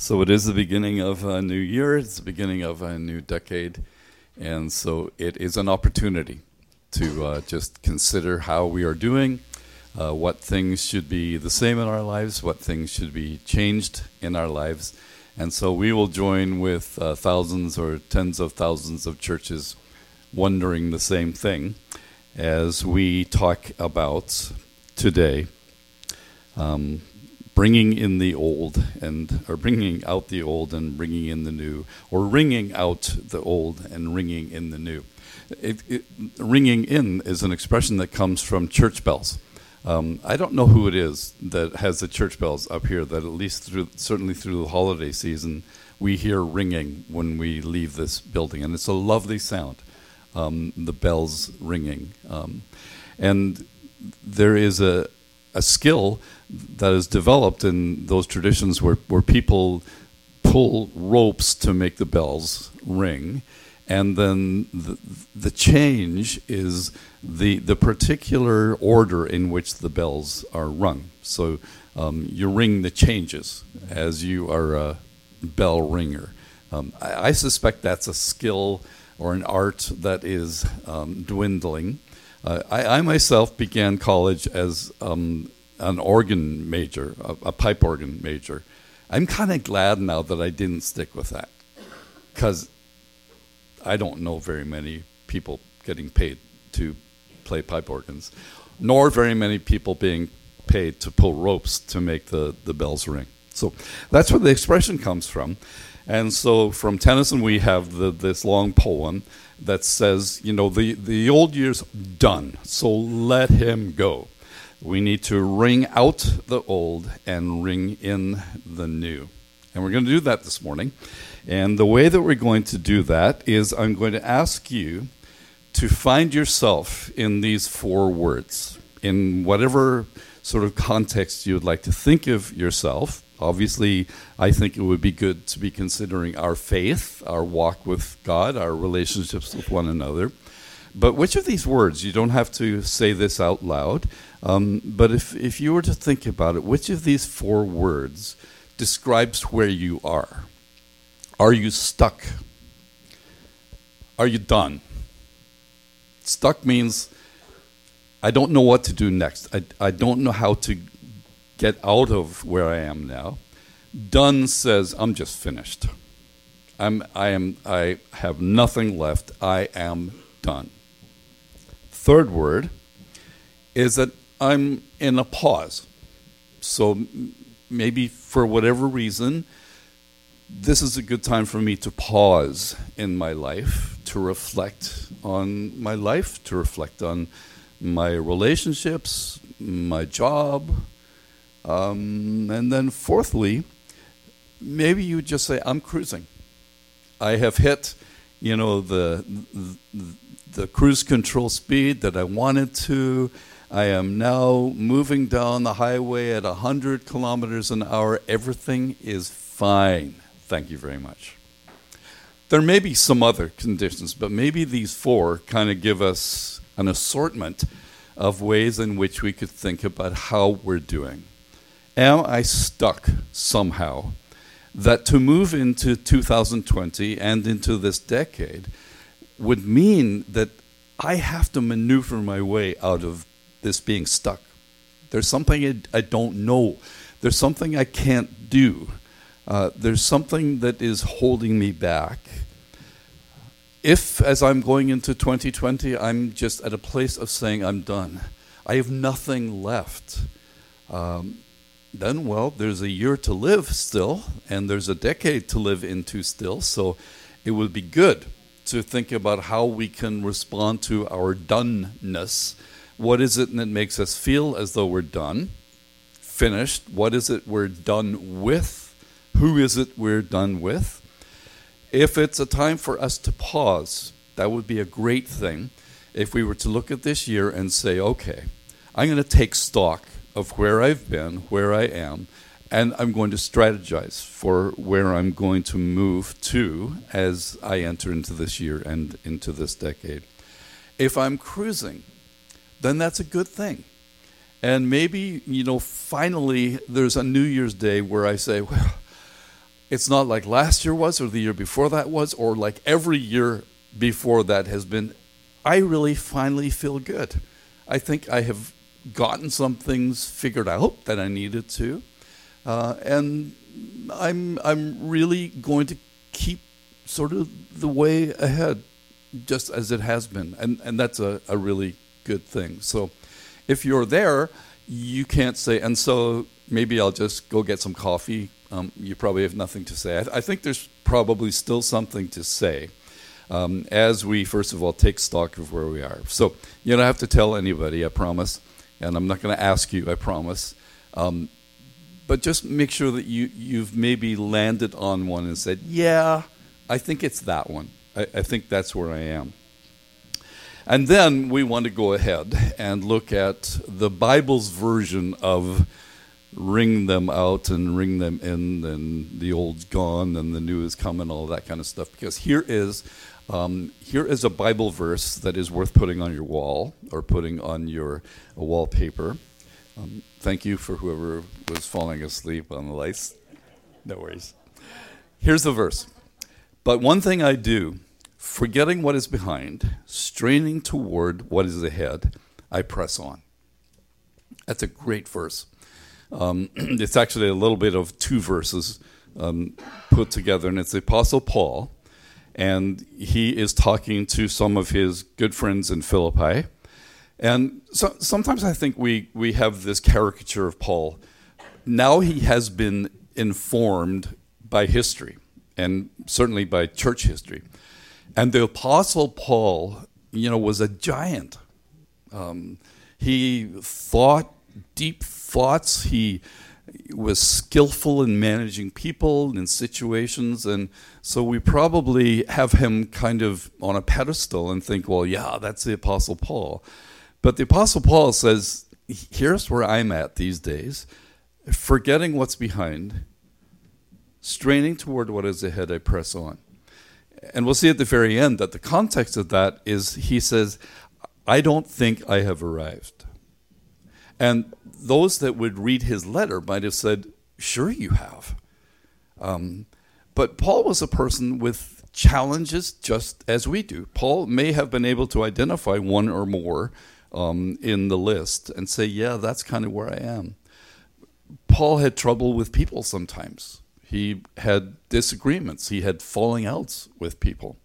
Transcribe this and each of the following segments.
So it is the beginning of a new year, it's the beginning of a new decade, and so it is an opportunity to uh, just consider how we are doing, uh, what things should be the same in our lives, what things should be changed in our lives. And so we will join with uh, thousands or tens of thousands of churches wondering the same thing as we talk about today. Um, bringing in the old and or bringing out the old and bringing in the new or ringing out the old and ringing in the new. It, it, ringing in is an expression that comes from church bells. Um, I don't know who it is that has the church bells up here that at least through certainly through the holiday season we hear ringing when we leave this building and it's a lovely sound um, the bells ringing. Um, and there is a, a skill that is developed in those traditions where, where people pull ropes to make the bells ring. And then the, the change is the, the particular order in which the bells are rung. So um, you ring the changes as you are a bell ringer. Um, I, I, suspect that's a skill or an art that is um, dwindling. Uh, I, I, myself began college as um, an organ major, a, a pipe organ major. I'm kind of glad now that I didn't stick with that because I don't know very many people getting paid to play pipe organs, nor very many people being paid to pull ropes to make the, the bells ring. So that's where the expression comes from. And so from Tennyson, we have the, this long poem that says, you know, the, the old year's done, so let him go. We need to ring out the old and ring in the new. And we're going to do that this morning. And the way that we're going to do that is I'm going to ask you to find yourself in these four words, in whatever sort of context you would like to think of yourself. Obviously, I think it would be good to be considering our faith, our walk with God, our relationships with one another. But which of these words, you don't have to say this out loud, um, but if, if you were to think about it, which of these four words describes where you are? Are you stuck? Are you done? Stuck means I don't know what to do next. I, I don't know how to get out of where I am now. Done says I'm just finished. I'm, I, am, I have nothing left. I am done. Third word is that I'm in a pause. So maybe for whatever reason, this is a good time for me to pause in my life, to reflect on my life, to reflect on my relationships, my job. Um, and then, fourthly, maybe you just say, I'm cruising. I have hit, you know, the, the, the cruise control speed that I wanted to. I am now moving down the highway at 100 kilometers an hour. Everything is fine. Thank you very much. There may be some other conditions, but maybe these four kind of give us an assortment of ways in which we could think about how we're doing. Am I stuck somehow that to move into 2020 and into this decade would mean that I have to maneuver my way out of this being stuck. There's something I, don't know. There's something I can't do. Uh, there's something that is holding me back. If, as I'm going into 2020, I'm just at a place of saying I'm done, I have nothing left, um, then, well, there's a year to live still, and there's a decade to live into still, so it would be good to think about how we can respond to our doneness what is it that makes us feel as though we're done, finished? What is it we're done with? Who is it we're done with? If it's a time for us to pause, that would be a great thing if we were to look at this year and say, okay, I'm going to take stock of where I've been, where I am, and I'm going to strategize for where I'm going to move to as I enter into this year and into this decade. If I'm cruising, then that's a good thing. And maybe, you know, finally there's a New Year's Day where I say, well, it's not like last year was or the year before that was or like every year before that has been. I really finally feel good. I think I have gotten some things figured out that I needed to. Uh, and I'm, I'm really going to keep sort of the way ahead, just as it has been. And, and that's a, a really good thing. So if you're there, you can't say, and so maybe I'll just go get some coffee. Um, you probably have nothing to say. I, th- I, think there's probably still something to say um, as we, first of all, take stock of where we are. So you don't have to tell anybody, I promise, and I'm not going to ask you, I promise. Um, but just make sure that you, you've maybe landed on one and said, yeah, I think it's that one. I, I think that's where I am. And then we want to go ahead and look at the Bible's version of ring them out and ring them in, and the old's gone and the new is coming, all that kind of stuff. Because here is um, here is a Bible verse that is worth putting on your wall or putting on your wallpaper. Um, thank you for whoever was falling asleep on the lights. No worries. Here's the verse. But one thing I do, forgetting what is behind, straining toward what is ahead, I press on. That's a great verse. Um, it's actually a little bit of two verses um, put together, and it's the Apostle Paul and he is talking to some of his good friends in Philippi. And so, sometimes I think we, we have this caricature of Paul. Now he has been informed by history, and certainly by church history. And the Apostle Paul, you know, was a giant. Um, he thought deep thoughts. He was skillful in managing people and situations, and so we probably have him kind of on a pedestal and think, well, yeah, that's the Apostle Paul. But the Apostle Paul says, here's where I'm at these days, forgetting what's behind, straining toward what is ahead, I press on. And we'll see at the very end that the context of that is he says, I don't think I have arrived. And those that would read his letter might have said, Sure, you have. Um, but Paul was a person with challenges just as we do. Paul may have been able to identify one or more um, in the list and say, Yeah, that's kind of where I am. Paul had trouble with people sometimes. He had disagreements. He had falling outs with people.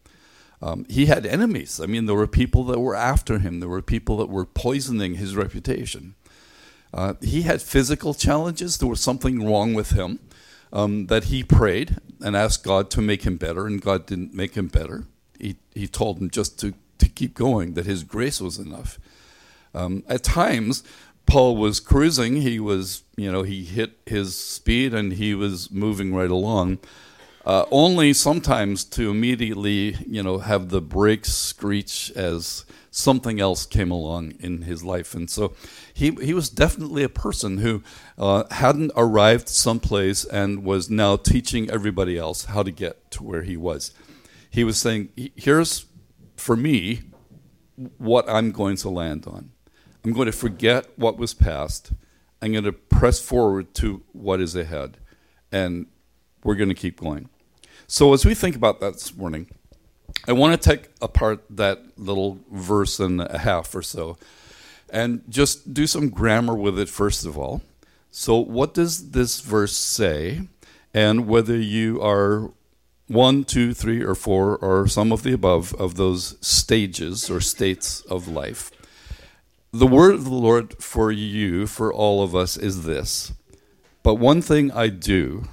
Um, he had enemies. I mean, there were people that were after him. There were people that were poisoning his reputation. Uh, he had physical challenges. There was something wrong with him um, that he prayed and asked God to make him better, and God didn't make him better. He, he told him just to, to keep going, that his grace was enough. Um, at times, Paul was cruising. He was, you know, he hit his speed and he was moving right along. Uh, only sometimes to immediately, you know, have the brakes screech as something else came along in his life. And so he, he was definitely a person who uh, hadn't arrived someplace and was now teaching everybody else how to get to where he was. He was saying, Here's for me what I'm going to land on. I'm going to forget what was past. I'm going to press forward to what is ahead. And we're going to keep going. So, as we think about that this morning, I want to take apart that little verse and a half or so and just do some grammar with it first of all. So, what does this verse say? And whether you are one, two, three, or four, or some of the above of those stages or states of life, the word of the Lord for you, for all of us, is this. But one thing I do,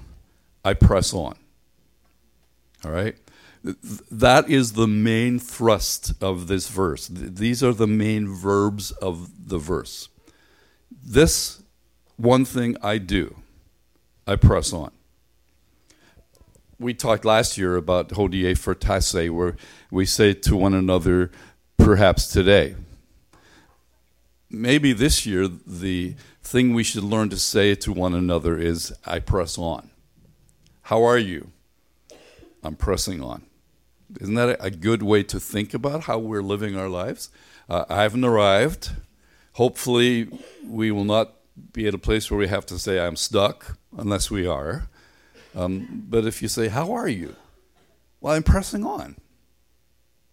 I press on. All right? That is the main thrust of this verse. These are the main verbs of the verse. This one thing I do, I press on. We talked last year about hodie fortasse, where we say to one another, perhaps today. Maybe this year, the thing we should learn to say to one another is, I press on. How are you? I'm pressing on. Isn't that a good way to think about how we're living our lives? Uh, I haven't arrived. Hopefully, we will not be at a place where we have to say, I'm stuck, unless we are. Um, but if you say, How are you? Well, I'm pressing on.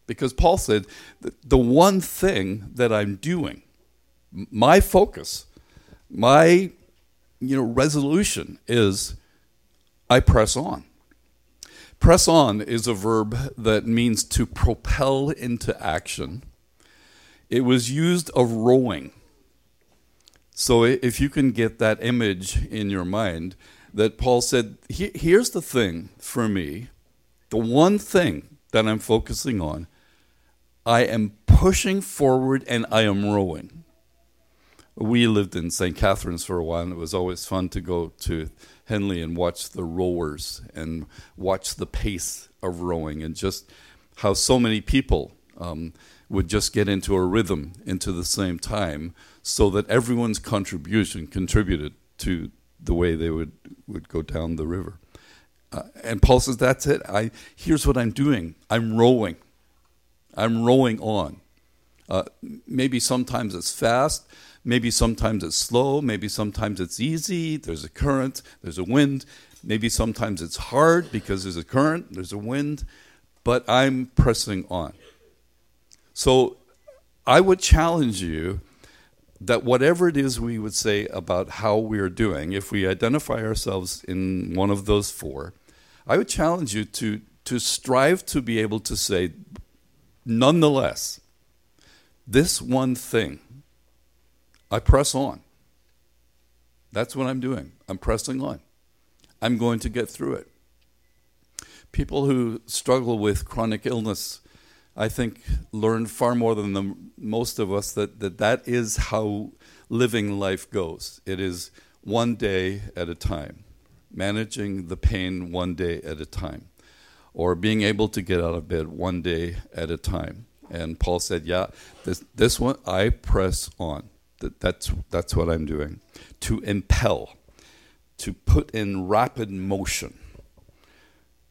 Because Paul said, The one thing that I'm doing, my focus, my you know, resolution is I press on. Press on is a verb that means to propel into action. It was used of rowing. So if you can get that image in your mind, that Paul said, here's the thing for me, the one thing that I'm focusing on, I am pushing forward and I am rowing. We lived in St. Catharines for a while, and it was always fun to go to Henley and watch the rowers and watch the pace of rowing and just how so many people um, would just get into a rhythm into the same time so that everyone's contribution contributed to the way they would, would go down the river. Uh, and Paul says, That's it. I, here's what I'm doing I'm rowing. I'm rowing on. Uh, maybe sometimes it's fast, Maybe sometimes it's slow, maybe sometimes it's easy, there's a current, there's a wind. Maybe sometimes it's hard because there's a current, there's a wind, but I'm pressing on. So I would challenge you that whatever it is we would say about how we are doing, if we identify ourselves in one of those four, I would challenge you to, to strive to be able to say, nonetheless, this one thing I press on. That's what I'm doing. I'm pressing on. I'm going to get through it. People who struggle with chronic illness, I think, learn far more than the, most of us that, that that is how living life goes. It is one day at a time, managing the pain one day at a time, or being able to get out of bed one day at a time. And Paul said, Yeah, this, this one, I press on. That, that's, that's what I'm doing. To impel, to put in rapid motion,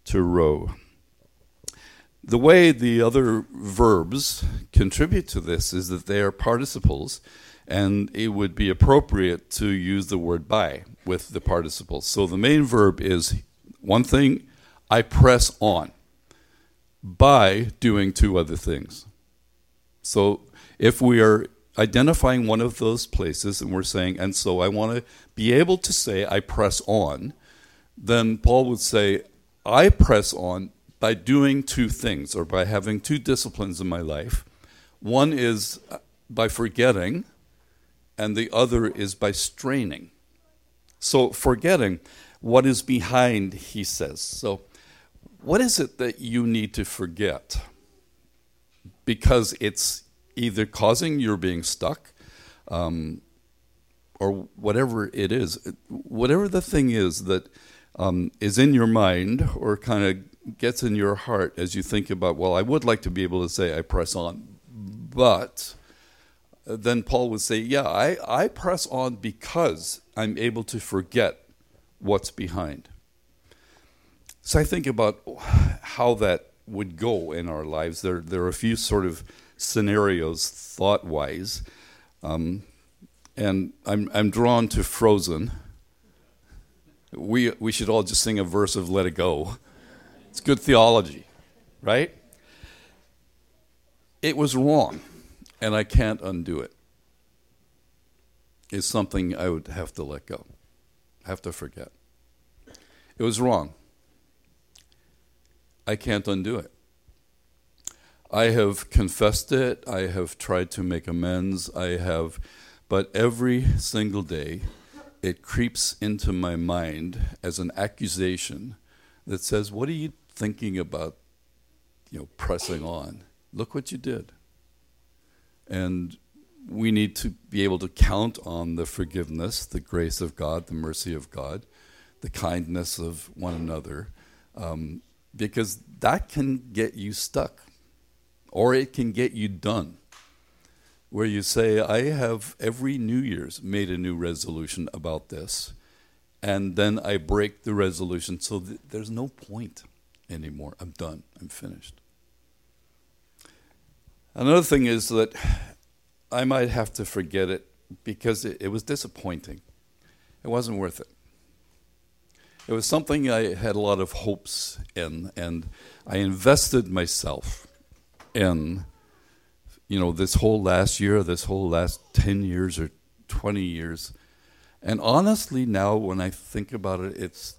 to row. The way the other verbs contribute to this is that they are participles, and it would be appropriate to use the word by with the participles. So the main verb is one thing, I press on by doing two other things. So if we are identifying one of those places and we're saying, and so I want to be able to say, I press on, then Paul would say, I press on by doing two things or by having two disciplines in my life. One is uh, by forgetting, and the other is by straining. So, forgetting what is behind, he says. So, what is it that you need to forget? Because it's either causing your being stuck um, or whatever it is, whatever the thing is that um, is in your mind or kind of gets in your heart as you think about, well, I would like to be able to say, I press on, but then Paul would say, yeah, I, I press on because I'm able to forget what's behind. So I think about how that would go in our lives. There, there are a few sort of scenarios thought wise. Um, and I'm, I'm drawn to Frozen. We, we should all just sing a verse of Let It Go. It's good theology, right? It was wrong, and I can't undo it. It's something I would have to let go, have to forget. It was wrong. I can't undo it. I have confessed it, I have tried to make amends, I have, but every single day it creeps into my mind as an accusation that says, What are you thinking about, you know, pressing on? Look what you did. And we need to be able to count on the forgiveness, the grace of God, the mercy of God, the kindness of one another, um, because that can get you stuck or it can get you done. Where you say, I have every New Year's made a new resolution about this, and then I break the resolution, so th- there's no point anymore. I'm done, I'm finished. Another thing is that I might have to forget it because it, it was disappointing. It wasn't worth it. it was something I had a lot of hopes in, and I invested myself in, you know, this whole last year, this whole last 10 years or 20 years. And honestly, now when I think about it, it's,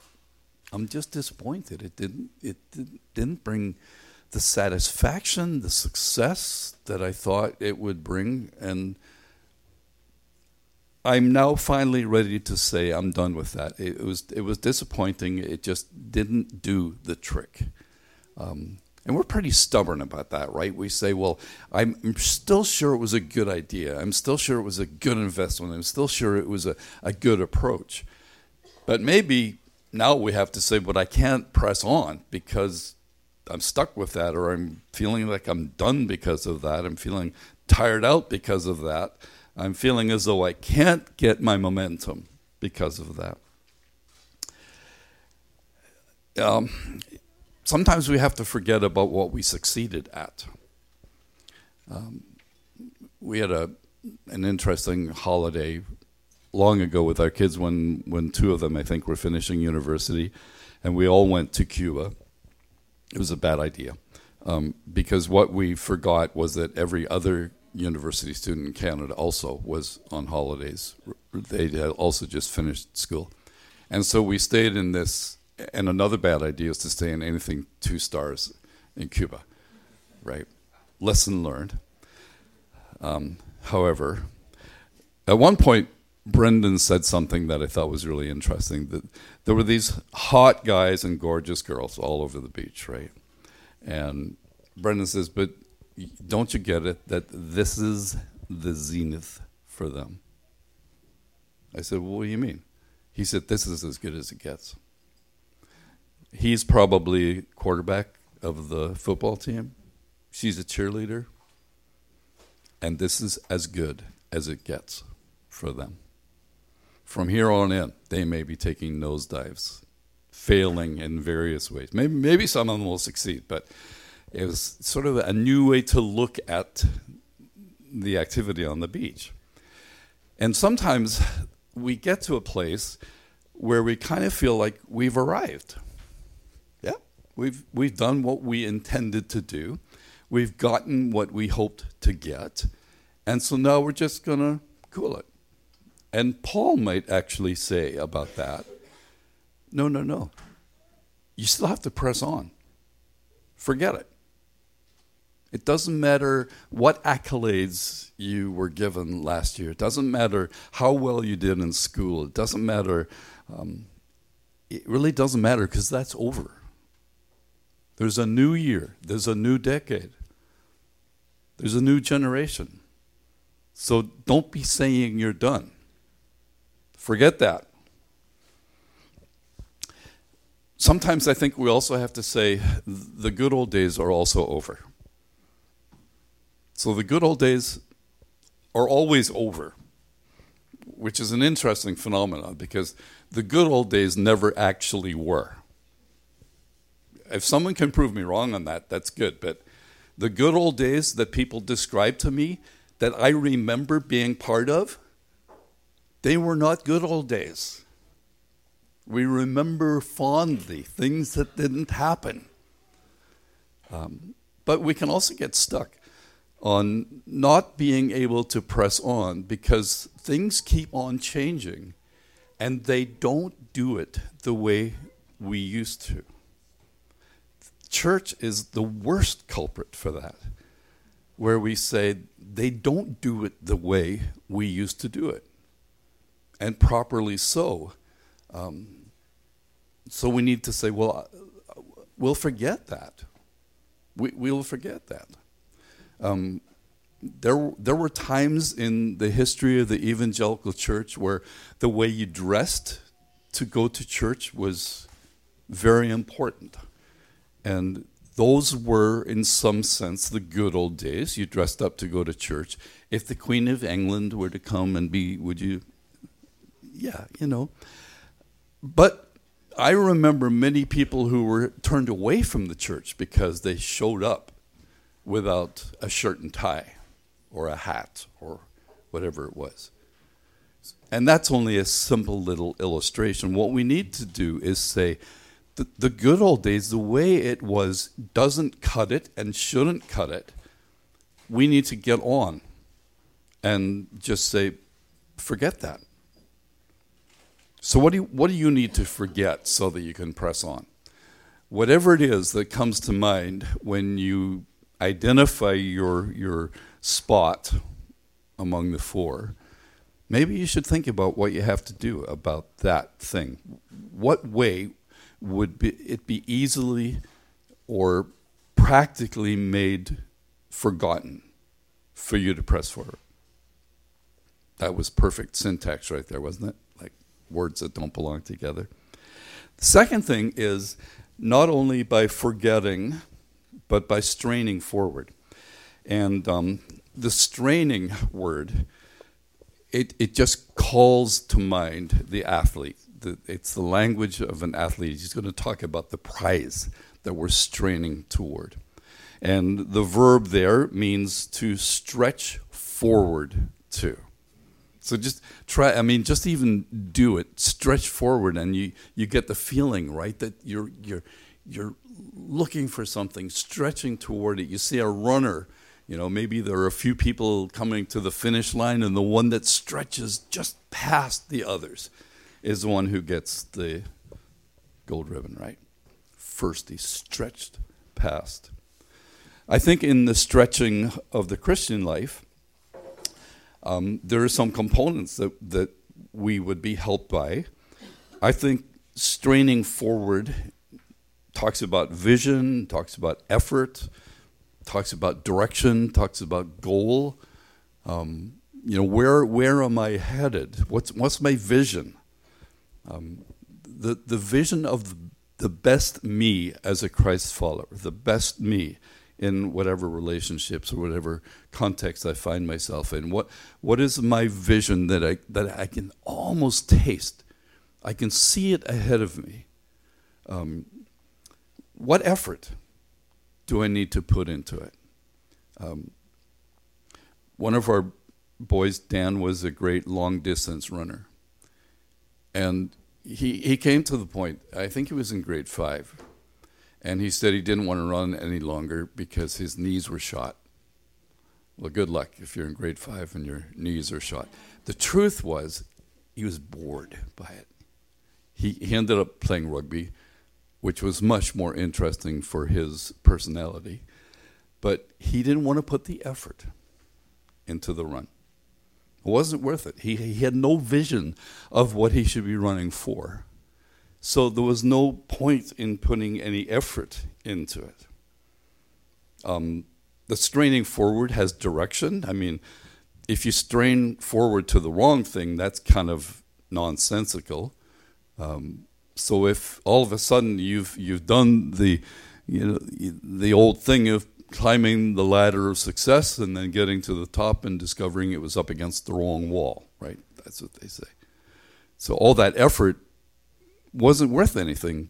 I'm just disappointed. It didn't, it didn't bring the satisfaction, the success that I thought it would bring. And I'm now finally ready to say I'm done with that. It was it was disappointing. It just didn't do the trick. Um, and we're pretty stubborn about that, right? We say, well, I'm still sure it was a good idea. I'm still sure it was a good investment. I'm still sure it was a, a good approach. But maybe now we have to say, but I can't press on because I'm stuck with that, or I'm feeling like I'm done because of that. I'm feeling tired out because of that. I'm feeling as though I can't get my momentum because of that. Um, sometimes we have to forget about what we succeeded at. Um, we had a an interesting holiday long ago with our kids when when two of them I think were finishing university, and we all went to Cuba. It was a bad idea um, because what we forgot was that every other university student in Canada also was on holidays. They had also just finished school. And so we stayed in this, and another bad idea is to stay in anything two stars in Cuba, right? Lesson learned. Um, however, at one point, Brendan said something that I thought was really interesting that there were these hot guys and gorgeous girls all over the beach, right? And Brendan says, but don't you get it that this is the zenith for them? I said, well, What do you mean? He said, This is as good as it gets. He's probably quarterback of the football team. She's a cheerleader. And this is as good as it gets for them. From here on in, they may be taking nosedives, failing in various ways. Maybe, maybe some of them will succeed, but it was sort of a new way to look at the activity on the beach. And sometimes we get to a place where we kind of feel like we've arrived. We've, we've done what we intended to do, we've gotten what we hoped to get, and so now we're just going to cool it. And Paul might actually say about that no, no, no. You still have to press on. Forget it. It doesn't matter what accolades you were given last year. It doesn't matter how well you did in school. It doesn't matter. Um, it really doesn't matter because that's over. There's a new year, there's a new decade, there's a new generation. So don't be saying you're done. Forget that. Sometimes I think we also have to say the good old days are also over. So the good old days are always over, which is an interesting phenomenon because the good old days never actually were. If someone can prove me wrong on that, that's good. But the good old days that people describe to me that I remember being part of, they were not good old days. We remember fondly things that didn't happen. Um, but we can also get stuck on not being able to press on because things keep on changing and they don't do it the way we used to. Church is the worst culprit for that, where we say they don't do it the way we used to do it, and properly so. Um, so we need to say, well, we'll forget that. We, we'll forget that. Um, there, there were times in the history of the evangelical church where the way you dressed to go to church was very important. And those were, in some sense, the good old days. You dressed up to go to church. If the Queen of England were to come and be, would you? Yeah, you know. But I remember many people who were turned away from the church because they showed up without a shirt and tie or a hat or whatever it was. And that's only a simple little illustration. What we need to do is say, the, the good old days, the way it was, doesn't cut it and shouldn't cut it. We need to get on and just say, forget that. So, what do, you, what do you need to forget so that you can press on? Whatever it is that comes to mind when you identify your, your spot among the four, maybe you should think about what you have to do about that thing. What way would be, it be easily or practically made forgotten for you to press forward? That was perfect syntax right there, wasn't it? Like words that don't belong together. The second thing is not only by forgetting, but by straining forward. And um, the straining word, it, it just calls to mind the athlete. The, it's the language of an athlete. He's going to talk about the prize that we're straining toward. And the verb there means to stretch forward to. So just try, I mean, just even do it. Stretch forward and you, you get the feeling, right, that you're, you're, you're looking for something, stretching toward it. You see a runner you know, maybe there are a few people coming to the finish line, and the one that stretches just past the others is the one who gets the gold ribbon, right? First, he stretched past. I think in the stretching of the Christian life, um, there are some components that, that we would be helped by. I think straining forward talks about vision, talks about effort, talks about direction, talks about goal. Um, you know, where where am I headed? What's what's my vision? Um, the the vision of the best me as a Christ follower, the best me in whatever relationships or whatever context I find myself in. What what is my vision that I that I can almost taste? I can see it ahead of me. Um, what effort? do I need to put into it? Um, one of our boys, Dan, was a great long distance runner. And he, he came to the point, I think he was in grade five, and he said he didn't want to run any longer because his knees were shot. Well, good luck if you're in grade five and your knees are shot. The truth was, he was bored by it. He, he ended up playing rugby which was much more interesting for his personality. But he didn't want to put the effort into the run. Wasn't worth it. He, he had no vision of what he should be running for. So there was no point in putting any effort into it. Um, the straining forward has direction. I mean, if you strain forward to the wrong thing, that's kind of nonsensical. Um, so if all of a sudden you've you've done the you know the old thing of climbing the ladder of success and then getting to the top and discovering it was up against the wrong wall, right? That's what they say. So all that effort wasn't worth anything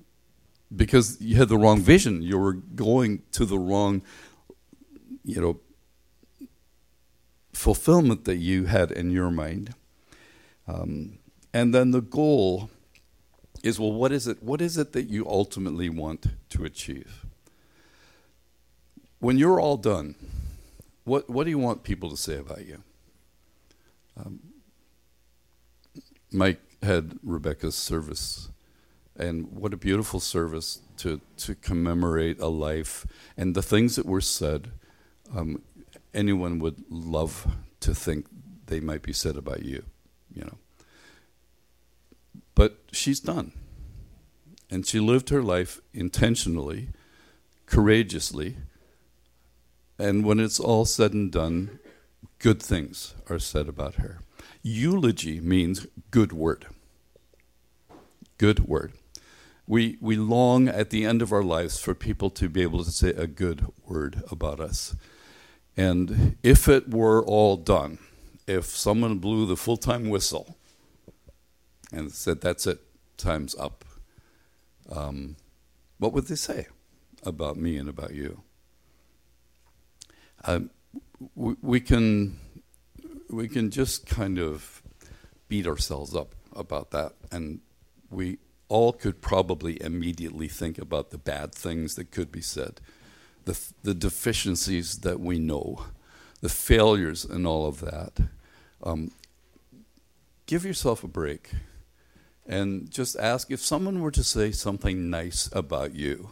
because you had the wrong vision. You were going to the wrong, you know, fulfillment that you had in your mind. Um, and then the goal is well, what is it? What is it that you ultimately want to achieve? When you're all done, what what do you want people to say about you? Um, Mike had Rebecca's service, and what a beautiful service to to commemorate a life and the things that were said. Um, anyone would love to think they might be said about you, you know. But she's done. And she lived her life intentionally, courageously. And when it's all said and done, good things are said about her. Eulogy means good word. Good word. We, we long at the end of our lives for people to be able to say a good word about us. And if it were all done, if someone blew the full time whistle, and said, That's it, time's up, um, what would they say about me and about you? Uh, we, we, can, we can just kind of beat ourselves up about that. And we all could probably immediately think about the bad things that could be said, the, the deficiencies that we know, the failures, and all of that. Um, give yourself a break and just ask if someone were to say something nice about you,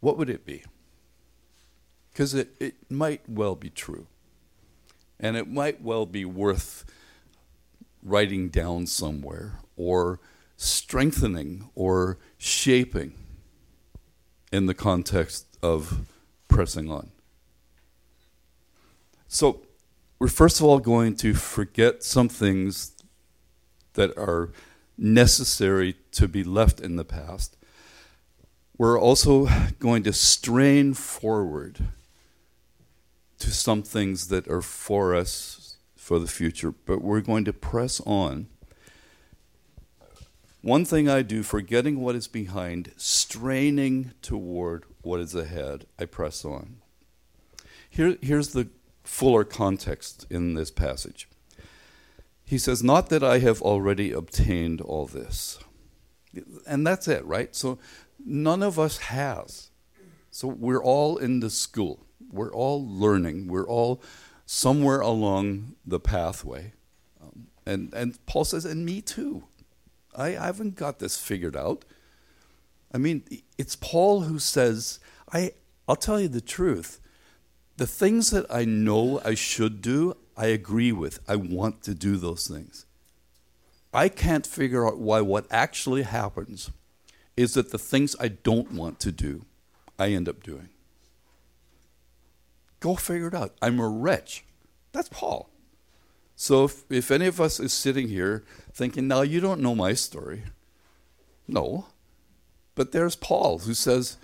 what would it be? Because it, it might well be true. And it might well be worth writing down somewhere or strengthening or shaping in the context of pressing on. So, we're first of all going to forget some things that are necessary to be left in the past. We're also going to strain forward to some things that are for us for the future, but we're going to press on. One thing I do, forgetting what is behind, straining toward what is ahead, I press on. Here, here's the fuller context in this passage. He says, Not that I have already obtained all this. And that's it, right? So none of us has. So we're all in the school. We're all learning. We're all somewhere along the pathway. Um, and, and Paul says, and me too. I, I haven't got this figured out. I mean, it's Paul who says, I, I'll tell you the truth. The things that I know I should do, I agree with. I want to do those things. I can't figure out why what actually happens is that the things I don't want to do, I end up doing. Go figure it out. I'm a wretch. That's Paul. So if, if any of us is sitting here thinking, now you don't know my story. No. But there's Paul who says,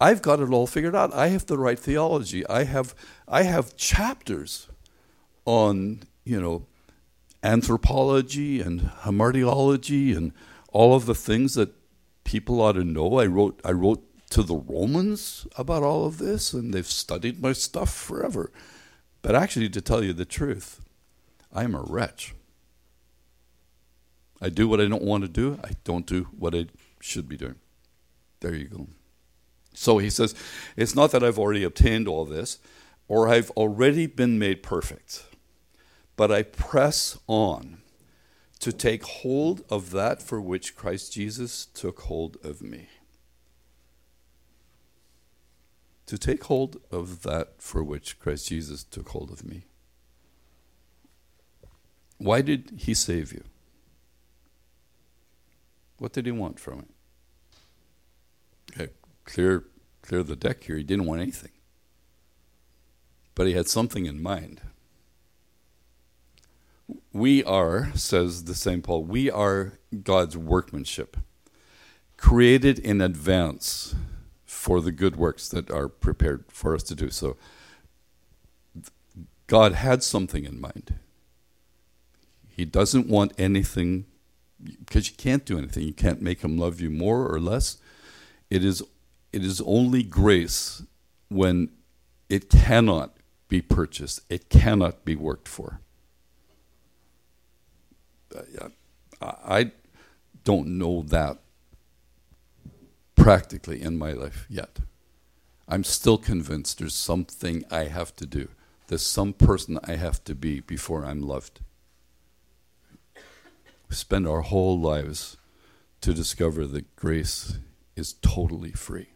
I've got it all figured out. I have the right theology. I have I have chapters on, you know, anthropology and hamartiology and all of the things that people ought to know. I wrote I wrote to the Romans about all of this, and they've studied my stuff forever. But actually, to tell you the truth, I'm a wretch. I do what I don't want to do, I don't do what I should be doing. There you go. So he says, It's not that I've already obtained all this, or I've already been made perfect, but I press on to take hold of that for which Christ Jesus took hold of me. To take hold of that for which Christ Jesus took hold of me. Why did he save you? What did he want from it? Okay, clear, clear the deck here. He didn't want anything. But he had something in mind. We are, says the St. Paul, we are God's workmanship, created in advance for the good works that are prepared for us to do. So God had something in mind. He doesn't want anything because you can't do anything. You can't make him love you more or less. It is it is only grace when it cannot be purchased. It cannot be worked for. Uh, I don't know that practically in my life yet. I'm still convinced there's something I have to do. There's some person I have to be before I'm loved. We spend our whole lives to discover that grace is totally free.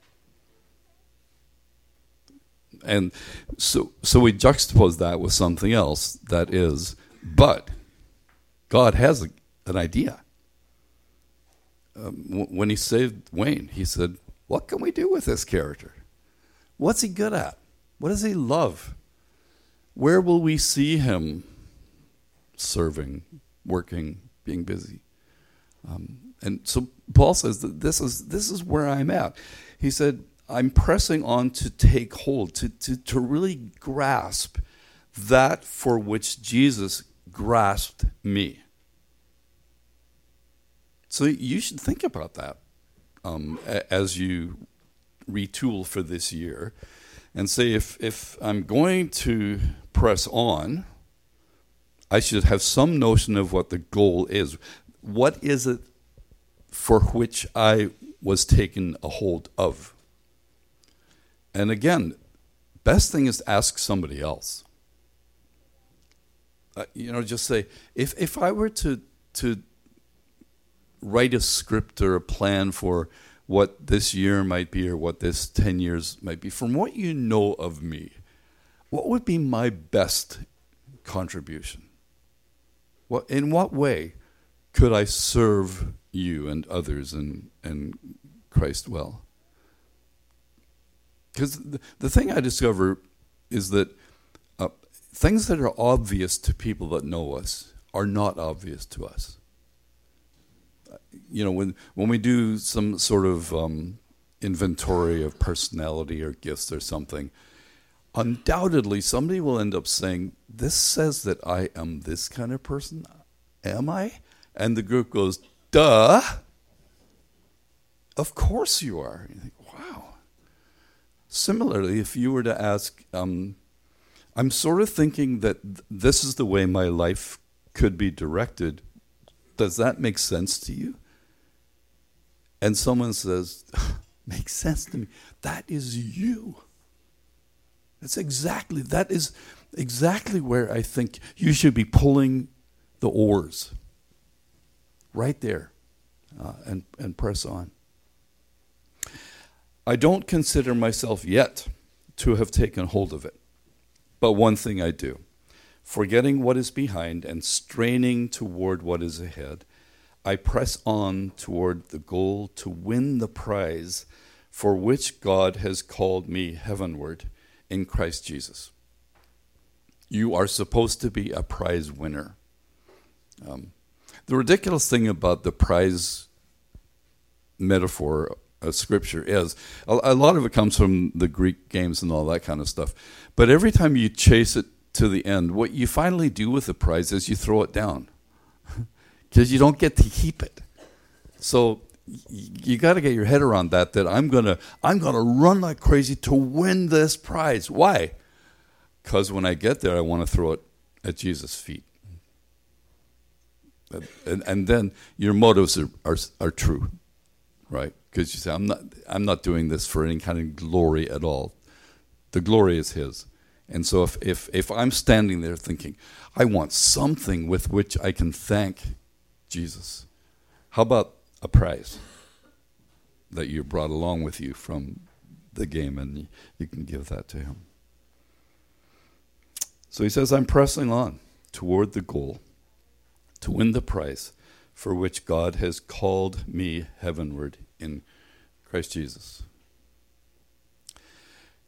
And so, so we juxtapose that with something else that is, but God has a, an idea um, w- when he saved Wayne, he said, What can we do with this character? What's he good at? What does he love? Where will we see him serving, working, being busy? Um, and so Paul says that this is this is where I'm at. He said, I'm pressing on to take hold, to, to, to really grasp that for which Jesus grasped me. So you should think about that um, as you retool for this year and say if, if I'm going to press on, I should have some notion of what the goal is. What is it for which I was taken a hold of? And again, best thing is to ask somebody else. Uh, you know, just say if if I were to to write a script or a plan for what this year might be or what this 10 years might be, from what you know of me, what would be my best contribution? What, in what way could I serve you and others and, and Christ well? Because the, the thing I discover is that uh, things that are obvious to people that know us are not obvious to us. You know, when when we do some sort of um, inventory of personality or gifts or something, undoubtedly somebody will end up saying, "This says that I am this kind of person." Am I? And the group goes, "Duh." Of course you are. You think, wow. Similarly, if you were to ask, um, I'm sort of thinking that th- this is the way my life could be directed. Does that make sense to you? And someone says, makes sense to me. That is you. That's exactly that is exactly where I think you should be pulling the oars. Right there, uh, and and press on. I don't consider myself yet to have taken hold of it, but one thing I do forgetting what is behind and straining toward what is ahead, I press on toward the goal to win the prize for which God has called me heavenward in Christ Jesus. You are supposed to be a prize winner. Um, the ridiculous thing about the prize metaphor of Scripture is a, a lot of it comes from the Greek games and all that kind of stuff. But every time you chase it to the end, what you finally do with the prize is you throw it down because you don't get to keep it. So you got to get your head around that. That I'm gonna I'm gonna run like crazy to win this prize. Why? Because when I get there, I want to throw it at Jesus' feet. And, and then your motives are, are, are true, right? Because you say, I'm not, I'm not doing this for any kind of glory at all. The glory is His. And so if, if, if I'm standing there thinking, I want something with which I can thank Jesus, how about a prize that you brought along with you from the game and you can give that to him? So he says, I'm pressing on toward the goal to win the prize for which God has called me heavenward in Christ Jesus.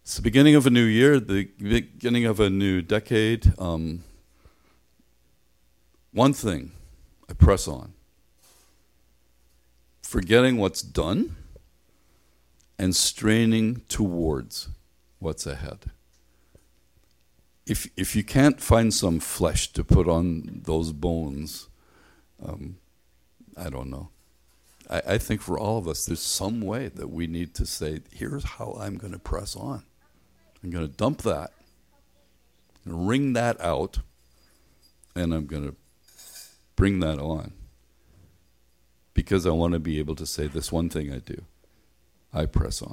It's the beginning of a new year, the beginning of a new decade. Um, one thing, I press on. Forgetting what's done and straining towards what's ahead. If, if you can't find some flesh to put on those bones, um, I don't know. I, I think for all of us, there's some way that we need to say, here's how I'm going to press on. I'm going to dump that, wring that out, and I'm going to bring that on. Because I want to be able to say this one thing I do I press on.